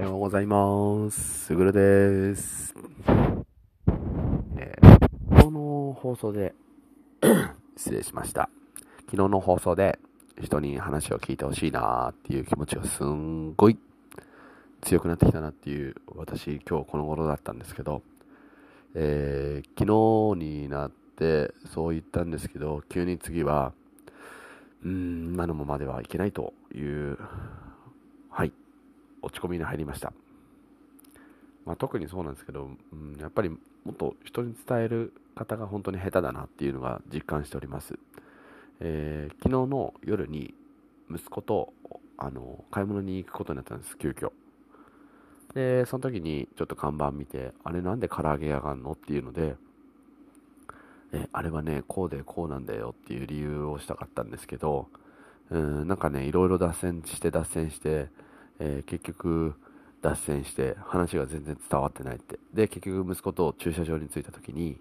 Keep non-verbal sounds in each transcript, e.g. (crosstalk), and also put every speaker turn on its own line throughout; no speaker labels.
はようございます。すぐるです。えー、昨日の放送で (coughs) 失礼しました。昨日の放送で人に話を聞いてほしいなっていう気持ちがすんごい強くなってきたなっていう私今日この頃だったんですけど、えー、昨日になってそう言ったんですけど急に次はうん今のままではいけないという落ち込みに入りました、まあ、特にそうなんですけど、うん、やっぱりもっと人に伝える方が本当に下手だなっていうのが実感しております、えー、昨日の夜に息子とあの買い物に行くことになったんです急遽。でその時にちょっと看板見てあれなんで唐揚げ屋があんのっていうのでえあれはねこうでこうなんだよっていう理由をしたかったんですけどうんなんかねいろいろ脱線して脱線してえー、結局脱線して話が全然伝わってないって。で結局息子と駐車場に着いた時に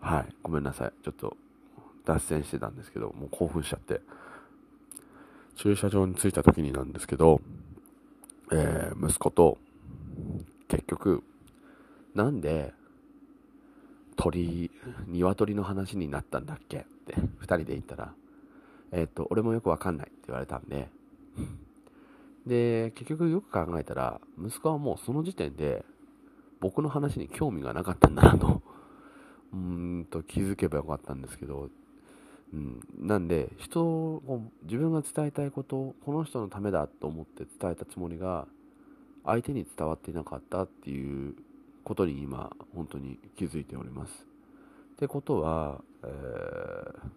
はいごめんなさい。ちょっと脱線してたんですけどもう興奮しちゃって。駐車場に着いた時になんですけど、えー、息子と結局なんで鳥鶏の話になったんだっけって2人で言ったらえっ、ー、と俺もよくわかんないって言われたんでで、結局よく考えたら、息子はもうその時点で、僕の話に興味がなかったんだなと、うんと気づけばよかったんですけど、うん、なんで、人を、自分が伝えたいことを、この人のためだと思って伝えたつもりが、相手に伝わっていなかったっていうことに今、本当に気づいております。ってことは、えー、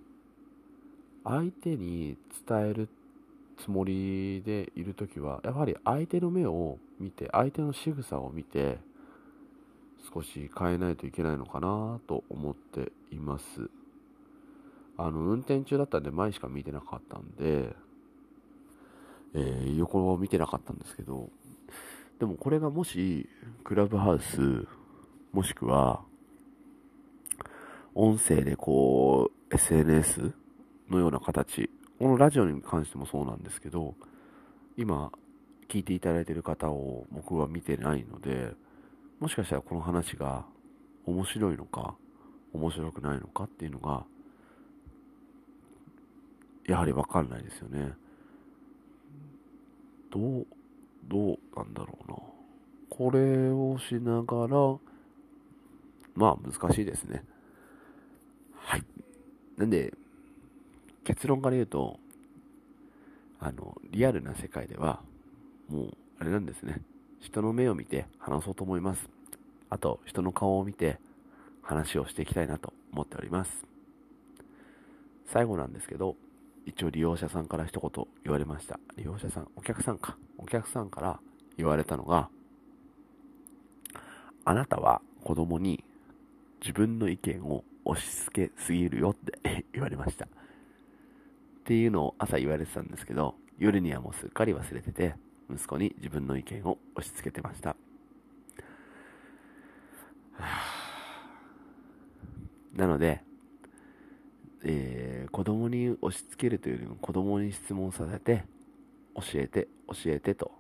相手に伝えるってつもりでいる時はやはり相手の目を見て相手の仕草を見て少し変えないといけないのかなと思っています。あの運転中だったんで前しか見てなかったんで、えー、横を見てなかったんですけどでもこれがもしクラブハウスもしくは音声でこう SNS のような形このラジオに関してもそうなんですけど、今、聞いていただいてる方を僕は見てないので、もしかしたらこの話が面白いのか、面白くないのかっていうのが、やはりわかんないですよね。どう、どうなんだろうな。これをしながら、まあ難しいですね。はい。なんで、結論から言うと、あの、リアルな世界では、もう、あれなんですね。人の目を見て話そうと思います。あと、人の顔を見て話をしていきたいなと思っております。最後なんですけど、一応利用者さんから一言言われました。利用者さん、お客さんか。お客さんから言われたのが、あなたは子供に自分の意見を押し付けすぎるよって言われました。っていうのを朝言われてたんですけど、夜にはもうすっかり忘れてて、息子に自分の意見を押し付けてました。(sighs) なので、えー、子供に押し付けるというよりも子供に質問させて、教えて、教えてと、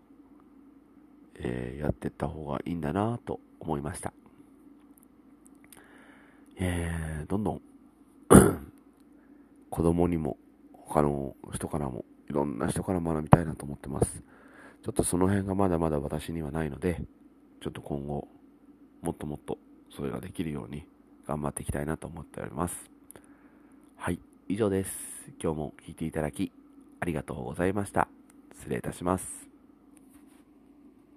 えー、やってった方がいいんだなと思いました。えー、どんどん (coughs) 子供にも他の人からも、いろんな人から学びたいなと思ってます。ちょっとその辺がまだまだ私にはないので、ちょっと今後、もっともっとそれができるように頑張っていきたいなと思っております。はい、以上です。今日も聴いていただきありがとうございました。失礼いたします。